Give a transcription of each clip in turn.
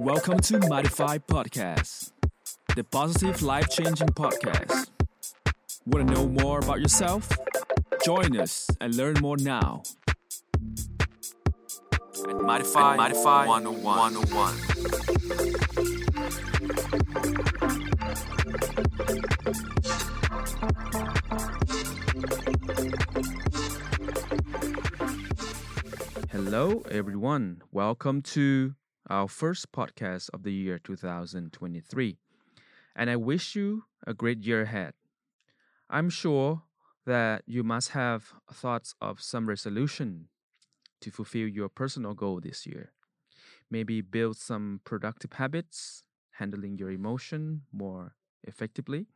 Welcome to Mindify Podcast, the positive life changing podcast. Want to know more about yourself? Join us and learn more now. At Mindify, Mindify 101. 101. Hello, everyone. Welcome to our first podcast of the year 2023. And I wish you a great year ahead. I'm sure that you must have thoughts of some resolution to fulfill your personal goal this year. Maybe build some productive habits, handling your emotion more effectively,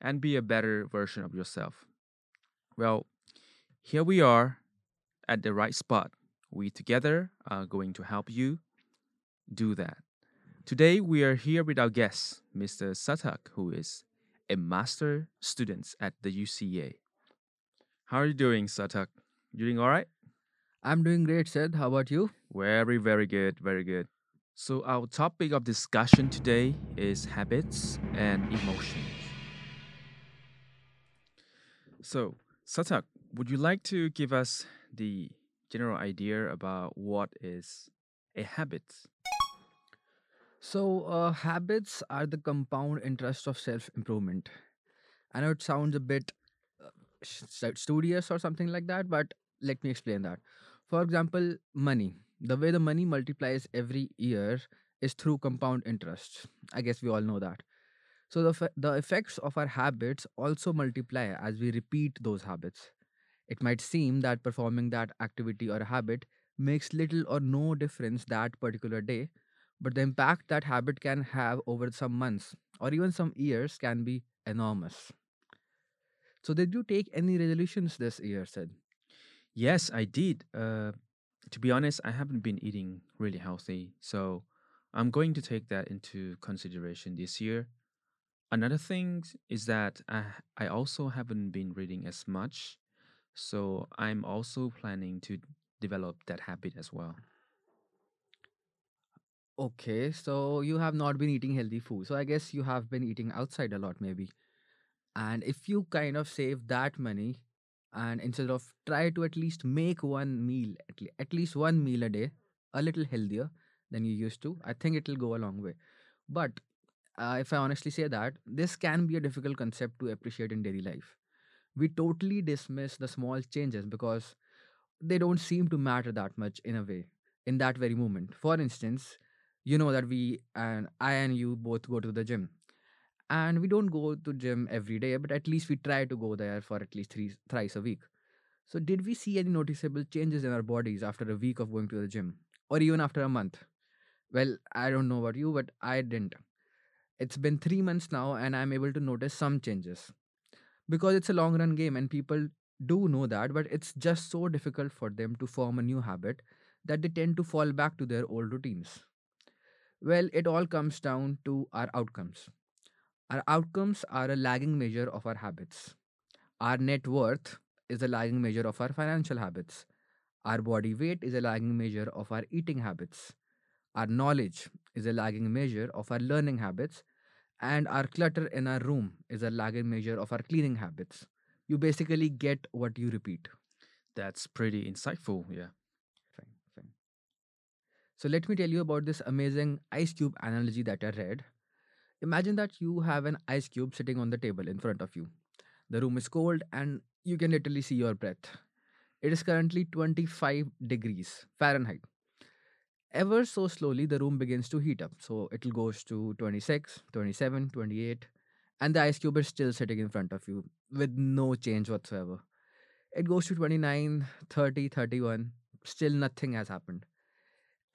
and be a better version of yourself. Well, here we are at the right spot. We together are going to help you do that. Today we are here with our guest, Mr. Sarthak, who is a master student at the UCA. How are you doing, Sarthak? You doing all right? I'm doing great, Sid. How about you? Very, very good, very good. So our topic of discussion today is habits and emotions. So, Sarthak, would you like to give us the general idea about what is a habit? So, uh, habits are the compound interest of self improvement. I know it sounds a bit uh, studious or something like that, but let me explain that. For example, money. The way the money multiplies every year is through compound interest. I guess we all know that. So, the, fe- the effects of our habits also multiply as we repeat those habits. It might seem that performing that activity or habit makes little or no difference that particular day, but the impact that habit can have over some months or even some years can be enormous. So, did you take any resolutions this year, Sid? Yes, I did. Uh, to be honest, I haven't been eating really healthy, so I'm going to take that into consideration this year. Another thing is that I, I also haven't been reading as much, so I'm also planning to develop that habit as well. Okay, so you have not been eating healthy food. So, I guess you have been eating outside a lot, maybe. And if you kind of save that money and instead of try to at least make one meal, at, le- at least one meal a day, a little healthier than you used to, I think it will go a long way. But uh, if I honestly say that, this can be a difficult concept to appreciate in daily life. We totally dismiss the small changes because they don't seem to matter that much in a way, in that very moment. For instance, you know that we and I and you both go to the gym. And we don't go to gym every day but at least we try to go there for at least three thrice a week. So did we see any noticeable changes in our bodies after a week of going to the gym? Or even after a month? Well i don't know about you but i didn't. It's been 3 months now and i'm able to notice some changes. Because it's a long run game and people do know that but it's just so difficult for them to form a new habit that they tend to fall back to their old routines well it all comes down to our outcomes our outcomes are a lagging measure of our habits. Our net worth is a lagging measure of our financial habits. Our body weight is a lagging measure of our eating habits. Our knowledge is a lagging measure of our learning habits. And our clutter in our room is a lagging measure of our cleaning habits. You basically get what you repeat. That's pretty insightful, yeah. So let me tell you about this amazing ice cube analogy that I read. Imagine that you have an ice cube sitting on the table in front of you. The room is cold and you can literally see your breath. It is currently 25 degrees Fahrenheit. Ever so slowly, the room begins to heat up. So it goes to 26, 27, 28, and the ice cube is still sitting in front of you with no change whatsoever. It goes to 29, 30, 31, still nothing has happened.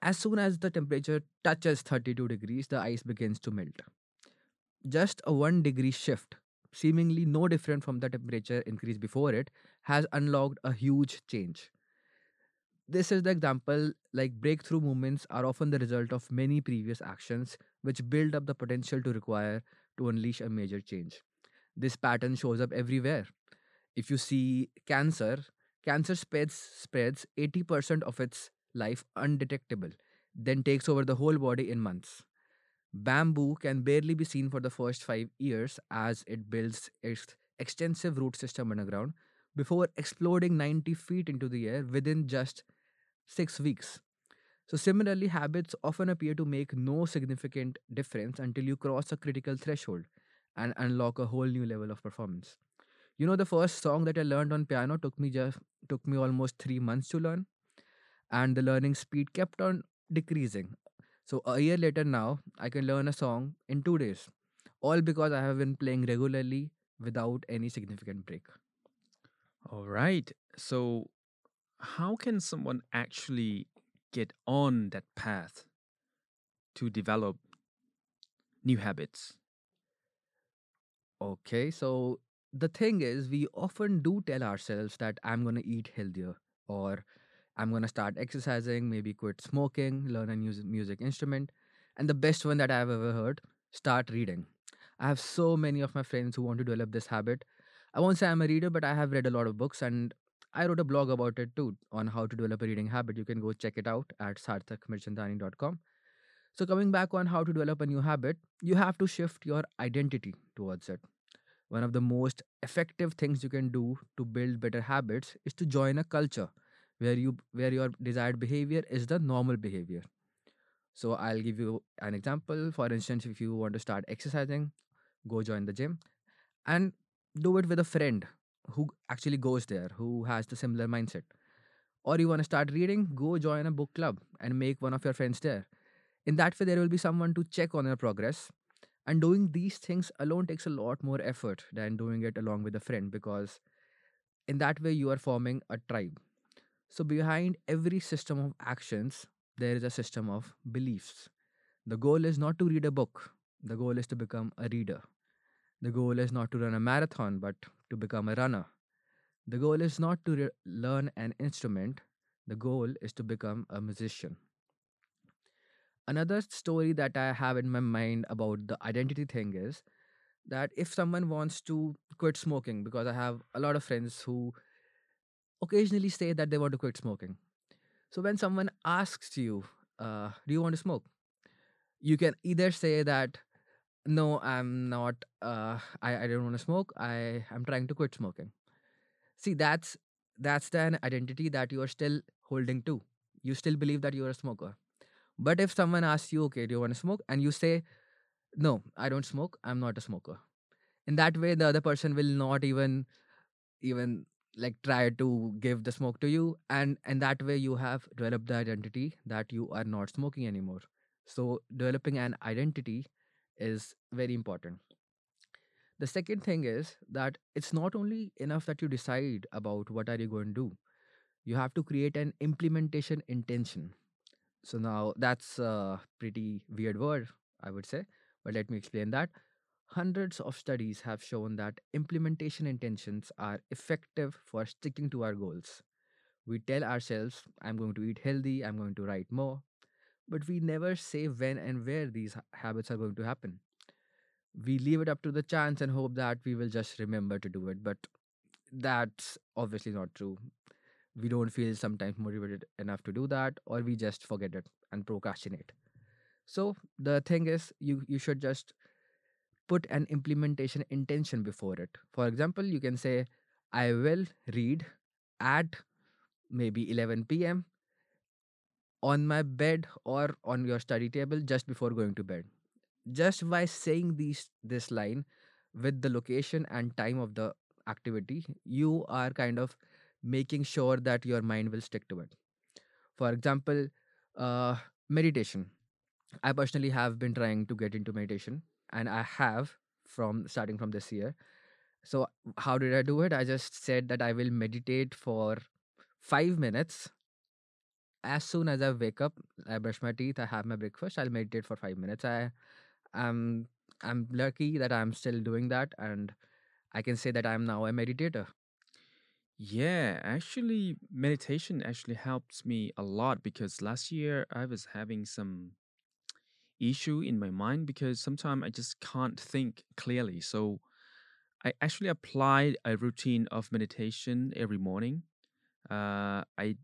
As soon as the temperature touches 32 degrees, the ice begins to melt. Just a 1 degree shift, seemingly no different from the temperature increase before it, has unlocked a huge change. This is the example like breakthrough movements are often the result of many previous actions which build up the potential to require to unleash a major change. This pattern shows up everywhere. If you see cancer, cancer spreads spreads 80% of its life undetectable. then takes over the whole body in months. Bamboo can barely be seen for the first five years as it builds its extensive root system underground before exploding 90 feet into the air within just six weeks. So, similarly, habits often appear to make no significant difference until you cross a critical threshold and unlock a whole new level of performance. You know, the first song that I learned on piano took me just took me almost three months to learn, and the learning speed kept on decreasing. So a year later now, I can learn a song in two days, all because I have been playing regularly without any significant break. All right. So, how can someone actually get on that path to develop new habits? Okay, so the thing is, we often do tell ourselves that I'm gonna eat healthier or I'm gonna start exercising, maybe quit smoking, learn a new music instrument, and the best one that I've ever heard, start reading. I have so many of my friends who want to develop this habit. I won't say I'm a reader, but I have read a lot of books and I wrote a blog about it too on how to develop a reading habit. You can go check it out at sarthakmirchandani.com. So, coming back on how to develop a new habit, you have to shift your identity towards it. One of the most effective things you can do to build better habits is to join a culture where you where your desired behavior is the normal behavior. So I'll give you an example. For instance, if you want to start exercising, go join the gym and do it with a friend who actually goes there, who has the similar mindset. Or you want to start reading, go join a book club and make one of your friends there. In that way, there will be someone to check on your progress. And doing these things alone takes a lot more effort than doing it along with a friend because in that way, you are forming a tribe. So, behind every system of actions, there is a system of beliefs. The goal is not to read a book, the goal is to become a reader. The goal is not to run a marathon, but to become a runner. The goal is not to re- learn an instrument, the goal is to become a musician. Another story that I have in my mind about the identity thing is that if someone wants to quit smoking, because I have a lot of friends who occasionally say that they want to quit smoking. So when someone asks you, uh, "Do you want to smoke?" you can either say that no, I'm not. Uh, I I don't want to smoke. I am trying to quit smoking. See, that's that's the identity that you are still holding to. You still believe that you are a smoker. But if someone asks you, "Okay, do you want to smoke?" and you say, "No, I don't smoke. I'm not a smoker," in that way, the other person will not even even like try to give the smoke to you and and that way you have developed the identity that you are not smoking anymore. So developing an identity is very important. The second thing is that it's not only enough that you decide about what are you going to do. You have to create an implementation intention. So now that's a pretty weird word i would say but let me explain that Hundreds of studies have shown that implementation intentions are effective for sticking to our goals. We tell ourselves, I'm going to eat healthy, I'm going to write more, but we never say when and where these ha- habits are going to happen. We leave it up to the chance and hope that we will just remember to do it, but that's obviously not true. We don't feel sometimes motivated enough to do that, or we just forget it and procrastinate. So the thing is, you you should just put an implementation intention before it. For example, you can say, I will read at maybe 11 p.m. on my bed or on your study table just before going to bed. Just by saying these this line with the location and time of the activity, you are kind of making sure that your mind will stick to it. For example, uh, meditation. I personally have been trying to get into meditation, and I have from starting from this year. So, how did I do it? I just said that I will meditate for five minutes. As soon as I wake up, I brush my teeth, I have my breakfast, I'll meditate for five minutes. I am I'm lucky that I'm still doing that, and I can say that I'm now a meditator. Yeah, actually, meditation actually helps me a lot because last year I was having some issue in my mind because sometimes I just can't think clearly. So I actually applied a routine of meditation every morning. Uh, I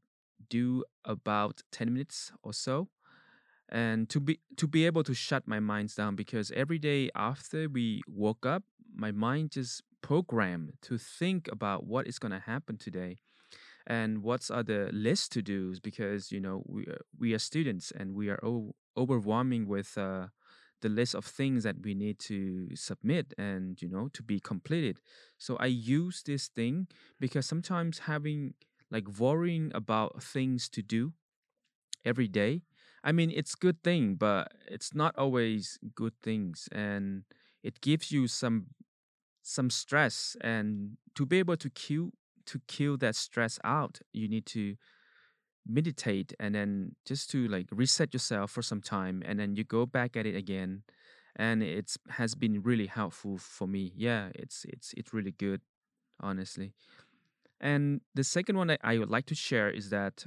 do about 10 minutes or so. and to be to be able to shut my minds down because every day after we woke up my mind just programmed to think about what is going to happen today and what's are the list to do's because you know we are, we are students and we are o- overwhelming with uh, the list of things that we need to submit and you know to be completed. So i use this thing because sometimes having like worrying about things to do every day i mean it's good thing but it's not always good things and it gives you some some stress and to be able to kill to kill that stress out you need to meditate and then just to like reset yourself for some time and then you go back at it again and it's has been really helpful for me. Yeah it's it's it's really good honestly. And the second one that i would like to share is that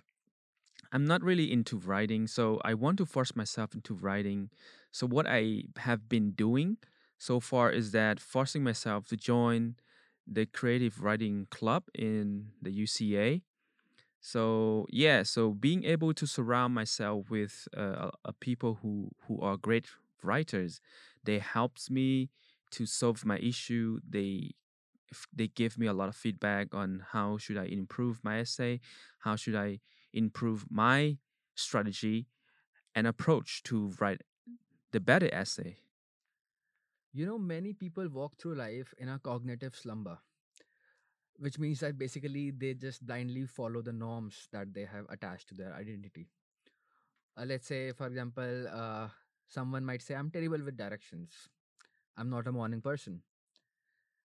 i'm not really into writing so i want to force myself into writing. So what i have been doing so far is that forcing myself to join the creative writing club in the uca so yeah, so being able to surround myself with uh, people who who are great writers, they helps me to solve my issue. They they give me a lot of feedback on how should I improve my essay, how should I improve my strategy and approach to write the better essay. You know, many people walk through life in a cognitive slumber, which means that basically they just blindly follow the norms that they have attached to their identity. Uh, let's say, for example, uh, someone might say, I'm terrible with directions. I'm not a morning person.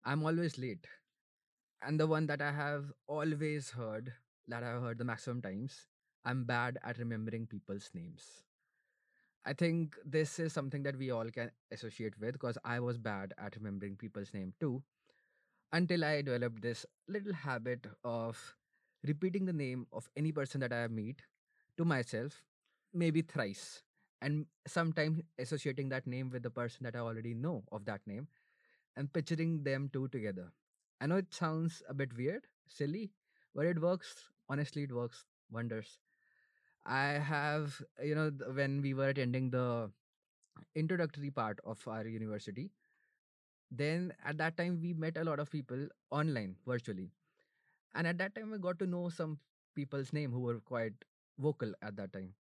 I'm always late. And the one that I have always heard, that I've heard the maximum times, I'm bad at remembering people's names. I think this is something that we all can associate with because I was bad at remembering people's name too until I developed this little habit of repeating the name of any person that I meet to myself, maybe thrice, and sometimes associating that name with the person that I already know of that name and picturing them two together. I know it sounds a bit weird, silly, but it works. Honestly, it works wonders. I have, you know, when we were attending the introductory part of our university, then at that time we met a lot of people online, virtually. And at that time, I got to know some people's name who were quite vocal at that time.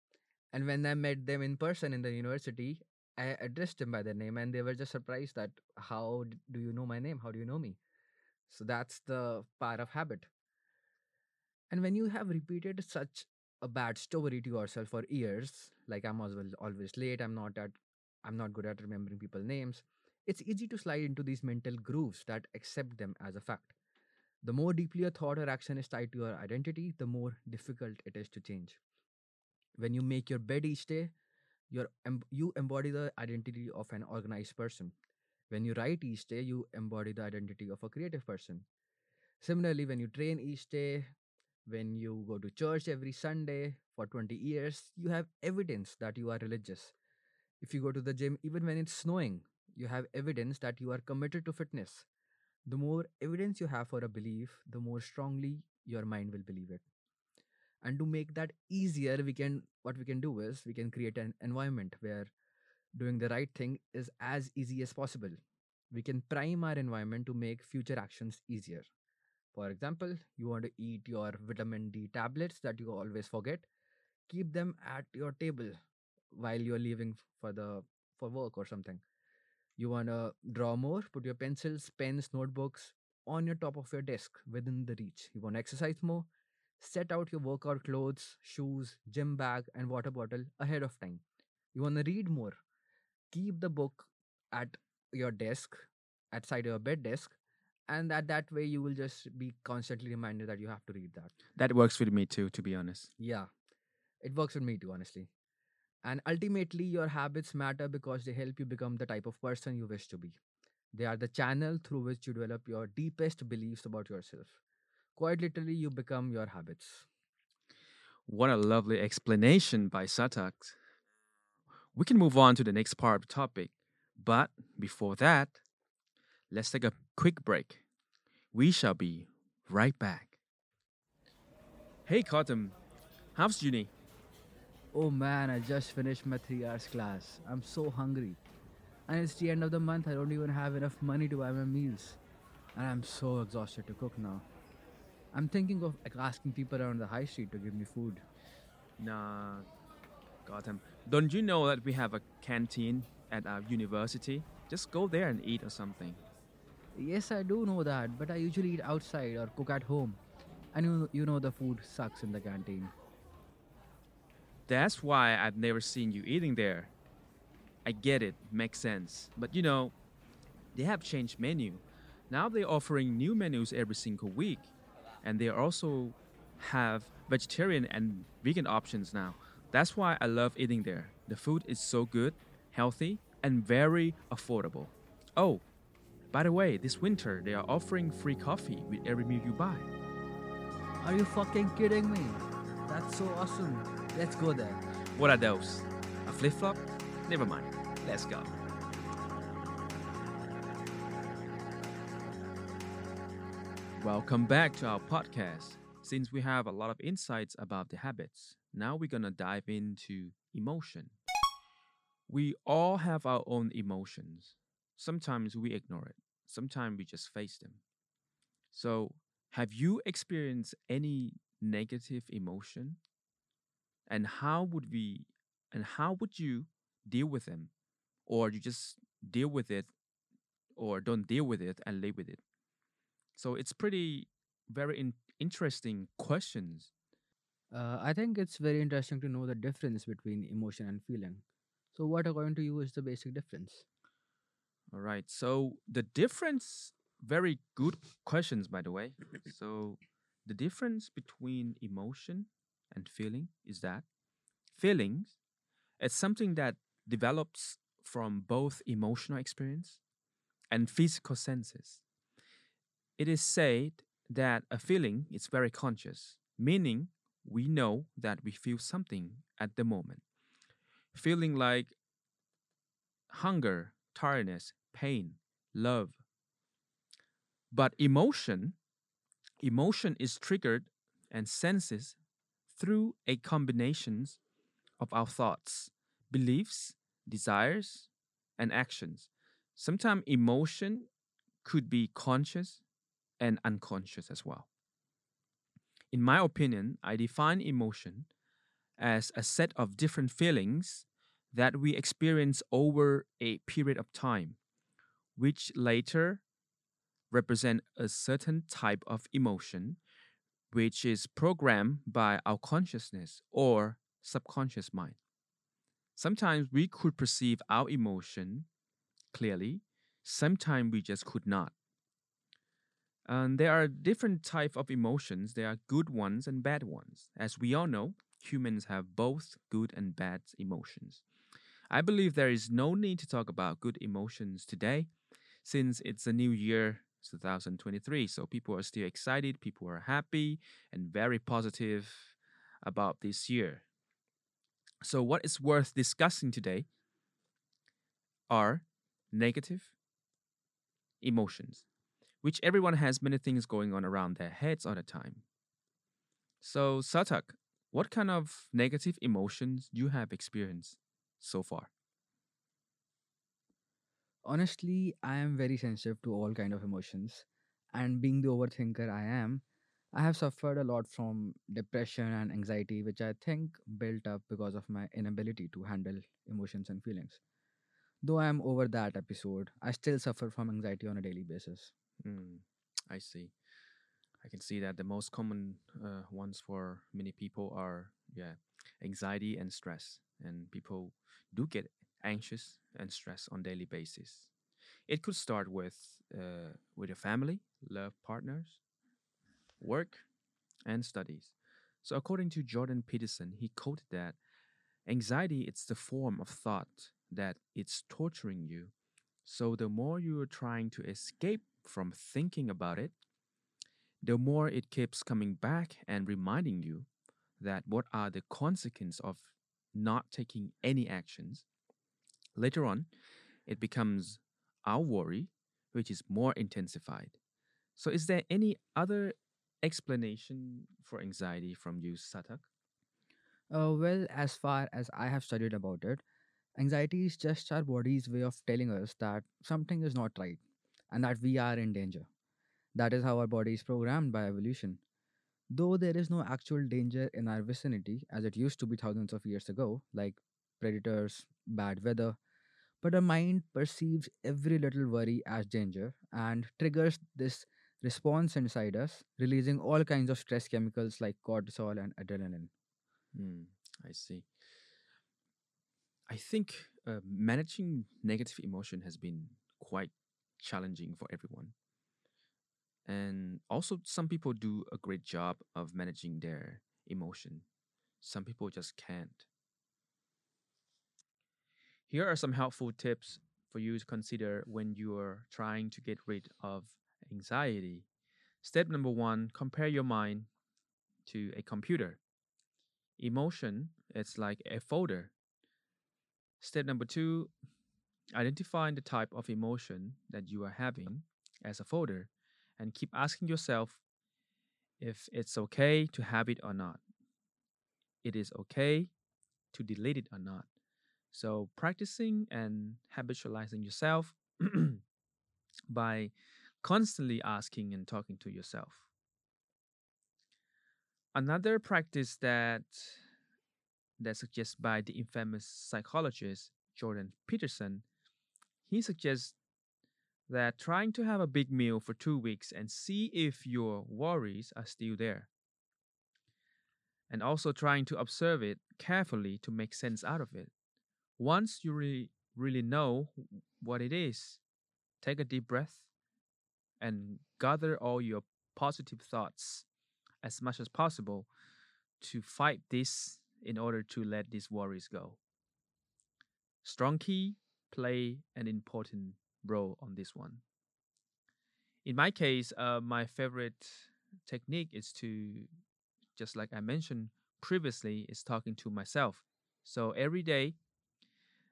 And when I met them in person in the university, I addressed them by their name, and they were just surprised that how do you know my name? How do you know me? So that's the power of habit. And when you have repeated such a bad story to yourself for years, like I'm always always late, I'm not at I'm not good at remembering people's names, it's easy to slide into these mental grooves that accept them as a fact. The more deeply a thought or action is tied to your identity, the more difficult it is to change. When you make your bed each day, you're, you embody the identity of an organized person. When you write each day, you embody the identity of a creative person. Similarly, when you train each day, when you go to church every Sunday for 20 years, you have evidence that you are religious. If you go to the gym, even when it's snowing, you have evidence that you are committed to fitness. The more evidence you have for a belief, the more strongly your mind will believe it. And to make that easier, we can what we can do is we can create an environment where doing the right thing is as easy as possible. We can prime our environment to make future actions easier. For example, you want to eat your vitamin D tablets that you always forget, keep them at your table while you're leaving for the for work or something. You want to draw more, put your pencils, pens, notebooks on your top of your desk within the reach. You want to exercise more, set out your workout clothes, shoes, gym bag, and water bottle ahead of time. You want to read more, keep the book at your desk, at side of your bed desk, and that that way you will just be constantly reminded that you have to read that. That works with me too, to be honest. Yeah, it works with me too, honestly. And ultimately, your habits matter because they help you become the type of person you wish to be. They are the channel through which you develop your deepest beliefs about yourself. Quite literally, you become your habits. What a lovely explanation by Sarthak. We can move on to the next part of the topic. But before that, let's take a quick break. We shall be right back. Hey, Cotton, how's uni? Oh man, I just finished my three hours class. I'm so hungry. And it's the end of the month, I don't even have enough money to buy my meals. And I'm so exhausted to cook now. I'm thinking of like, asking people around the high street to give me food. Nah, Gotham. Don't you know that we have a canteen at our university? Just go there and eat or something. Yes, I do know that, but I usually eat outside or cook at home. And you, you know the food sucks in the canteen. That's why I've never seen you eating there. I get it, makes sense. But you know, they have changed menu. Now they're offering new menus every single week. And they also have vegetarian and vegan options now. That's why I love eating there. The food is so good, healthy, and very affordable. Oh, by the way, this winter they are offering free coffee with every meal you buy. Are you fucking kidding me? That's so awesome. Let's go there. What are those? A flip flop? Never mind. Let's go. Welcome back to our podcast. Since we have a lot of insights about the habits, now we're gonna dive into emotion. We all have our own emotions. Sometimes we ignore it, sometimes we just face them. So, have you experienced any negative emotion? And how would we and how would you deal with them? Or you just deal with it or don't deal with it and live with it? So it's pretty very in- interesting questions. Uh, I think it's very interesting to know the difference between emotion and feeling. So, what, according to you, is the basic difference? All right. So the difference very good questions by the way. So the difference between emotion and feeling is that feelings it's something that develops from both emotional experience and physical senses. It is said that a feeling is very conscious, meaning we know that we feel something at the moment. Feeling like hunger, tiredness, pain, love. But emotion, emotion is triggered and senses through a combinations of our thoughts, beliefs, desires, and actions. Sometimes emotion could be conscious and unconscious as well. In my opinion, I define emotion as a set of different feelings that we experience over a period of time, which later represent a certain type of emotion which is programmed by our consciousness or subconscious mind. Sometimes we could perceive our emotion clearly, sometimes we just could not. And there are different type of emotions. There are good ones and bad ones. As we all know, humans have both good and bad emotions. I believe there is no need to talk about good emotions today since it's a new year 2023 so people are still excited people are happy and very positive about this year. So what is worth discussing today are negative emotions which everyone has many things going on around their heads all the time. So sarthak what kind of negative emotions you have experienced so far Honestly, I am very sensitive to all kind of emotions, and being the overthinker I am, I have suffered a lot from depression and anxiety, which I think built up because of my inability to handle emotions and feelings. Though I am over that episode, I still suffer from anxiety on a daily basis. Hmm, i see I can see that the most common uh, ones for many people are yeah anxiety and stress, and people do get anxious and stressed on daily basis. It could start with uh, with a family, love partners, work, and studies. So according to Jordan Peterson, he quoted that anxiety it's the form of thought that it's torturing you. So the more you are trying to escape from thinking about it, the more it keeps coming back and reminding you that what are the consequences of not taking any actions. Later on, it becomes our worry, which is more intensified. So, is there any other explanation for anxiety from you, Sarthak? Uh, well, as far as I have studied about it, anxiety is just our body's way of telling us that something is not right and that we are in danger. That is how our body is programmed by evolution. Though there is no actual danger in our vicinity, as it used to be thousands of years ago, like predators, bad weather, but our mind perceives every little worry as danger and triggers this response inside us, releasing all kinds of stress chemicals like cortisol and adrenaline. Hmm, I see. I think uh, managing negative emotion has been quite challenging for everyone. And also, some people do a great job of managing their emotion. Some people just can't. Here are some helpful tips for you to consider when you are trying to get rid of anxiety. Step number one compare your mind to a computer. Emotion, it's like a folder. Step number two identify the type of emotion that you are having as a folder and keep asking yourself if it's okay to have it or not. It is okay to delete it or not. So, practicing and habitualizing yourself by constantly asking and talking to yourself. Another practice that that's suggested by the infamous psychologist Jordan Peterson, he suggests that trying to have a big meal for two weeks and see if your worries are still there, and also trying to observe it carefully to make sense out of it. Once you really, really know what it is, take a deep breath and gather all your positive thoughts as much as possible to fight this in order to let these worries go. Strong key play an important role on this one. In my case, uh, my favorite technique is to, just like I mentioned previously, is talking to myself. So every day,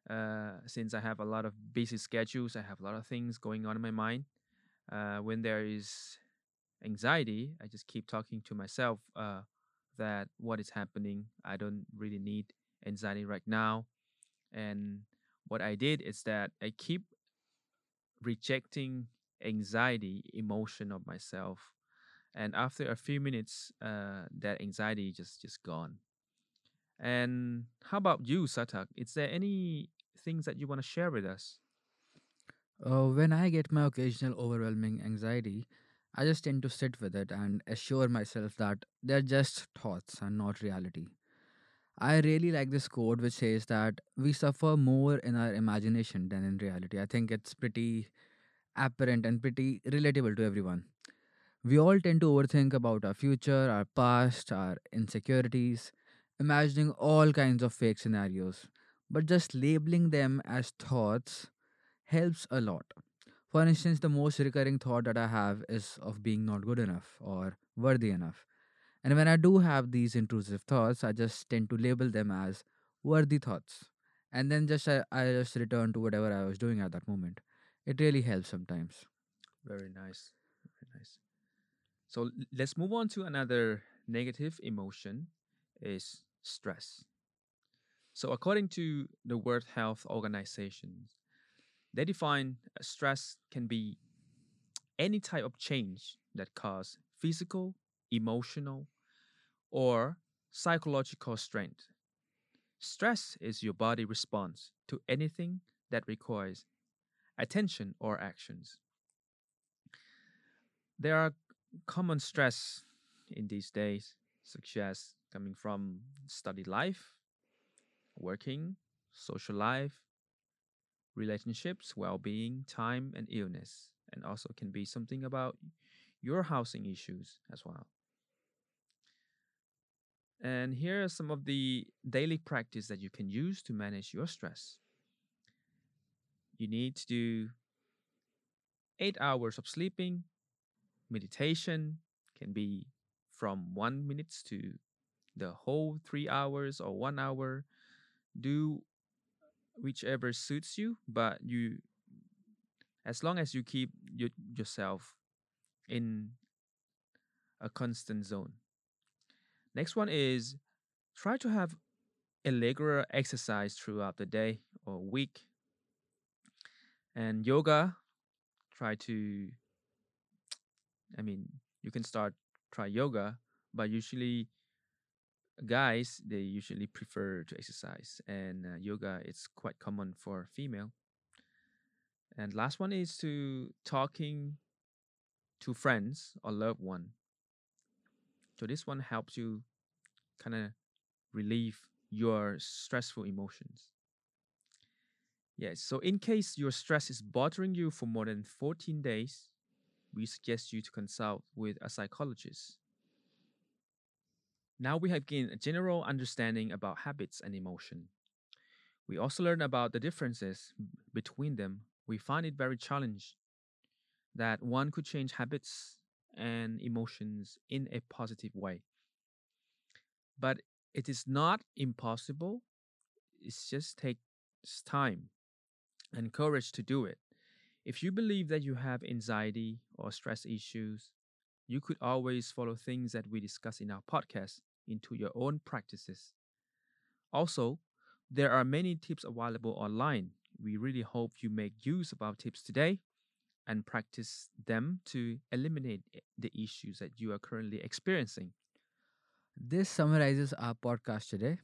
uh, since I have a lot of busy schedules, I have a lot of things going on in my mind. Uh, when there is anxiety, I just keep talking to myself uh, that what is happening, I don't really need anxiety right now. And what I did is that I keep rejecting anxiety emotion of myself and after a few minutes uh, that anxiety just just gone and how about you sarthak is there any things that you want to share with us Uh, when I get my occasional overwhelming anxiety, I just tend to sit with it and assure myself that they're just thoughts and not reality. I really like this quote which says that we suffer more in our imagination than in reality. I think it's pretty apparent and pretty relatable to everyone. We all tend to overthink about our future, our past, our insecurities, imagining all kinds of fake scenarios. But just labeling them as thoughts helps a lot. For instance, the most recurring thought that I have is of being not good enough or worthy enough. And when I do have these intrusive thoughts, I just tend to label them as worthy thoughts. And then just I, I just return to whatever I was doing at that moment. It really helps sometimes. very nice very nice so let's move on to another negative emotion is stress so according to the world health organization they define uh, stress can be any type of change that cause physical emotional or psychological strength. Stress is your body response to anything that requires attention or actions. There are common stress in these days, such as coming from study life, working, social life, relationships, well being, time, and illness. And also can be something about your housing issues as well. And here are some of the daily practice that you can use to manage your stress. You need to do eight hours of sleeping, meditation can be from one minutes to the whole three hours or one hour. Do whichever suits you, but you as long as you keep y- yourself in a constant zone. Next one is try to have irregular exercise throughout the day or week. And yoga, try to, I mean, you can start, try yoga, but usually guys, they usually prefer to exercise. And uh, yoga, it's quite common for female. And last one is to talking to friends or loved one. So this one helps you kind of relieve your stressful emotions. Yes, so in case your stress is bothering you for more than 14 days, we suggest you to consult with a psychologist. Now we have gained a general understanding about habits and emotion. We also learn about the differences between them. We find it very challenging that one could change habits and emotions in a positive way. But it is not impossible. It just takes time and courage to do it. If you believe that you have anxiety or stress issues, you could always follow things that we discuss in our podcast into your own practices. Also, there are many tips available online. We really hope you make use of our tips today and practice them to eliminate the issues that you are currently experiencing. This summarizes our podcast today.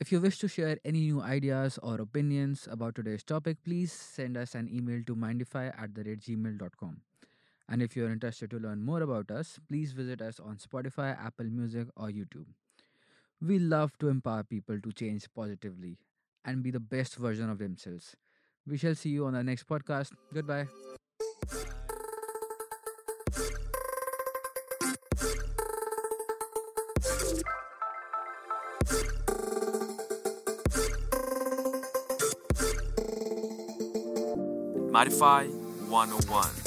If you wish to share any new ideas or opinions about today's topic, please send us an email to mindify at the gmail.com. And if you're interested to learn more about us, please visit us on Spotify, Apple Music, or YouTube. We love to empower people to change positively and be the best version of themselves. We shall see you on the next podcast. Goodbye. Mindify 101